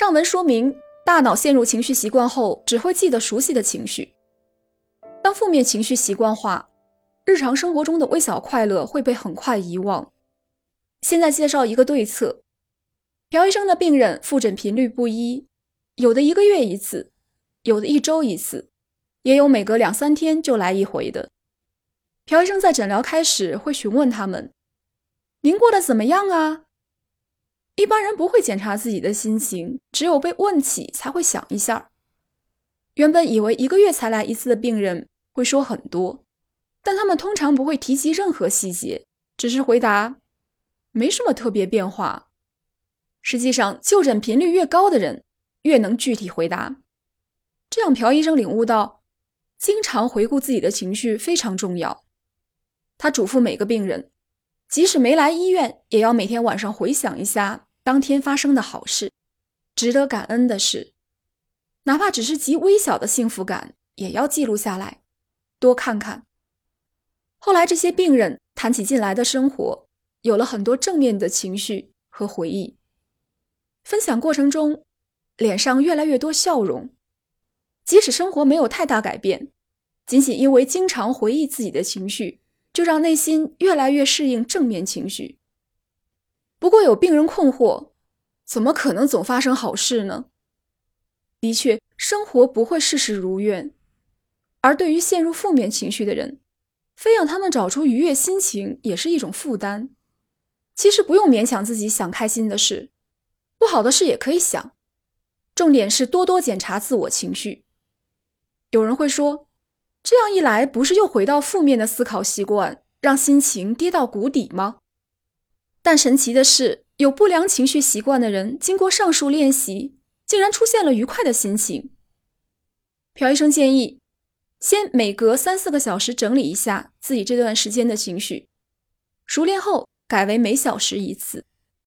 上文说明，大脑陷入情绪习惯后，只会记得熟悉的情绪。当负面情绪习惯化，日常生活中的微小快乐会被很快遗忘。现在介绍一个对策：朴医生的病人复诊频率不一，有的一个月一次，有的一周一次，也有每隔两三天就来一回的。朴医生在诊疗开始会询问他们：“您过得怎么样啊？”一般人不会检查自己的心情，只有被问起才会想一下。原本以为一个月才来一次的病人会说很多，但他们通常不会提及任何细节，只是回答没什么特别变化。实际上，就诊频率越高的人越能具体回答。这样，朴医生领悟到，经常回顾自己的情绪非常重要。他嘱咐每个病人，即使没来医院，也要每天晚上回想一下。当天发生的好事，值得感恩的事，哪怕只是极微小的幸福感，也要记录下来，多看看。后来，这些病人谈起近来的生活，有了很多正面的情绪和回忆。分享过程中，脸上越来越多笑容。即使生活没有太大改变，仅仅因为经常回忆自己的情绪，就让内心越来越适应正面情绪。不过有病人困惑，怎么可能总发生好事呢？的确，生活不会事事如愿。而对于陷入负面情绪的人，非让他们找出愉悦心情也是一种负担。其实不用勉强自己想开心的事，不好的事也可以想。重点是多多检查自我情绪。有人会说，这样一来不是又回到负面的思考习惯，让心情跌到谷底吗？但神奇的是，有不良情绪习惯的人，经过上述练习，竟然出现了愉快的心情。朴医生建议，先每隔三四个小时整理一下自己这段时间的情绪，熟练后改为每小时一次。